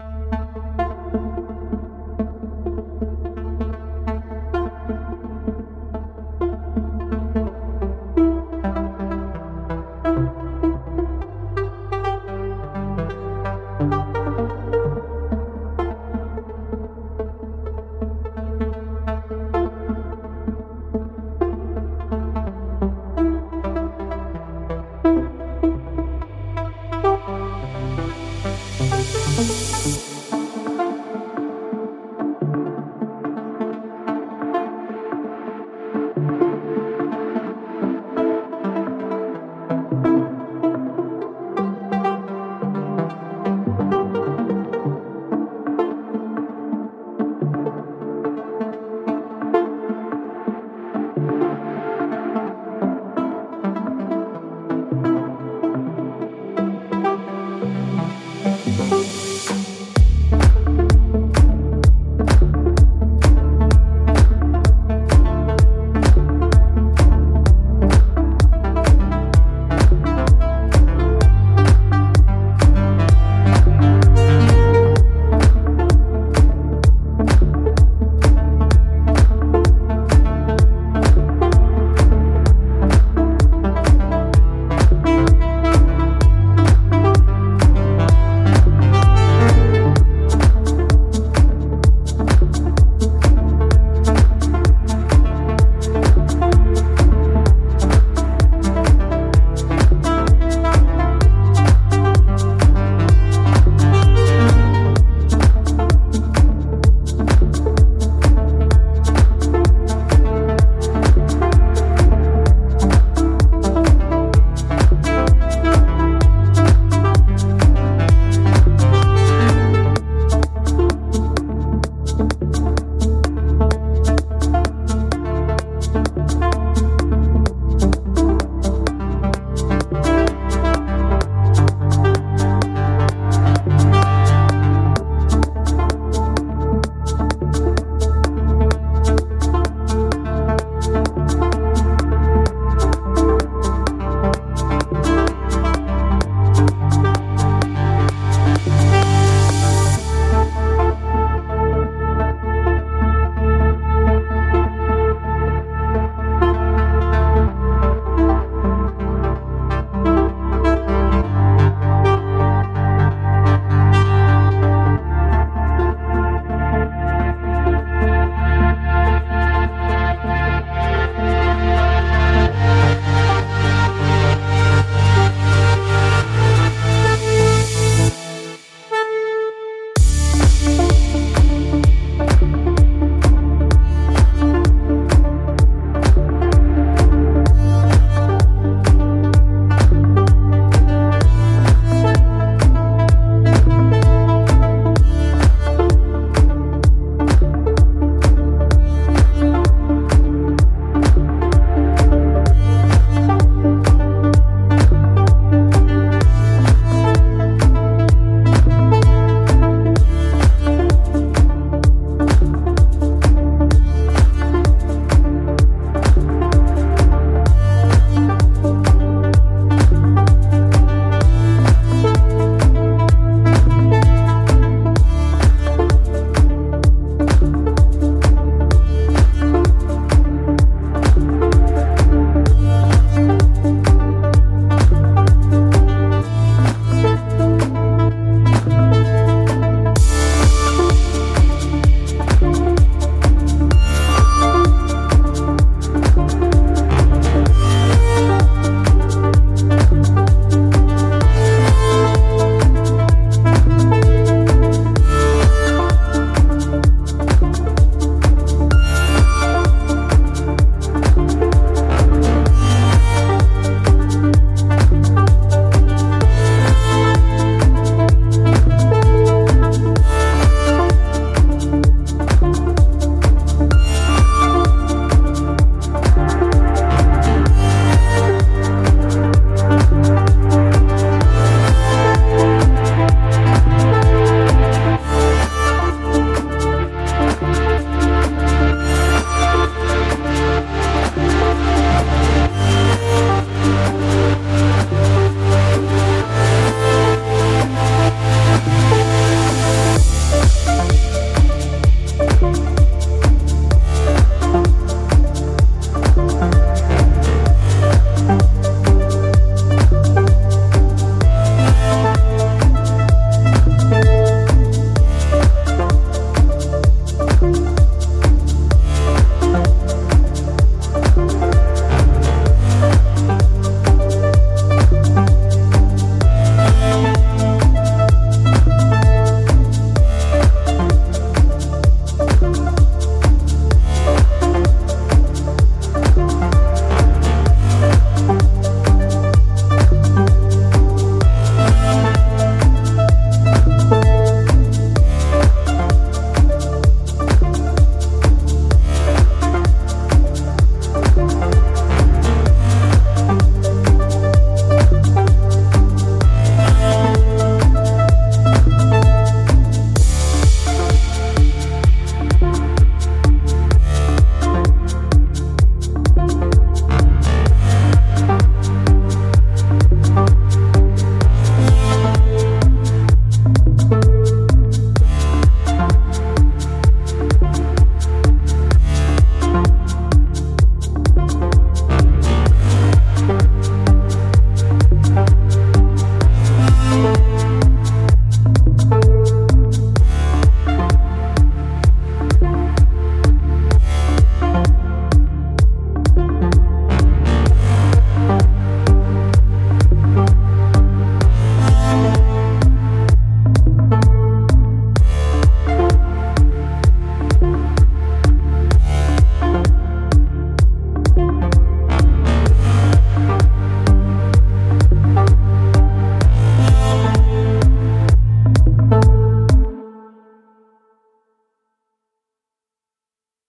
Música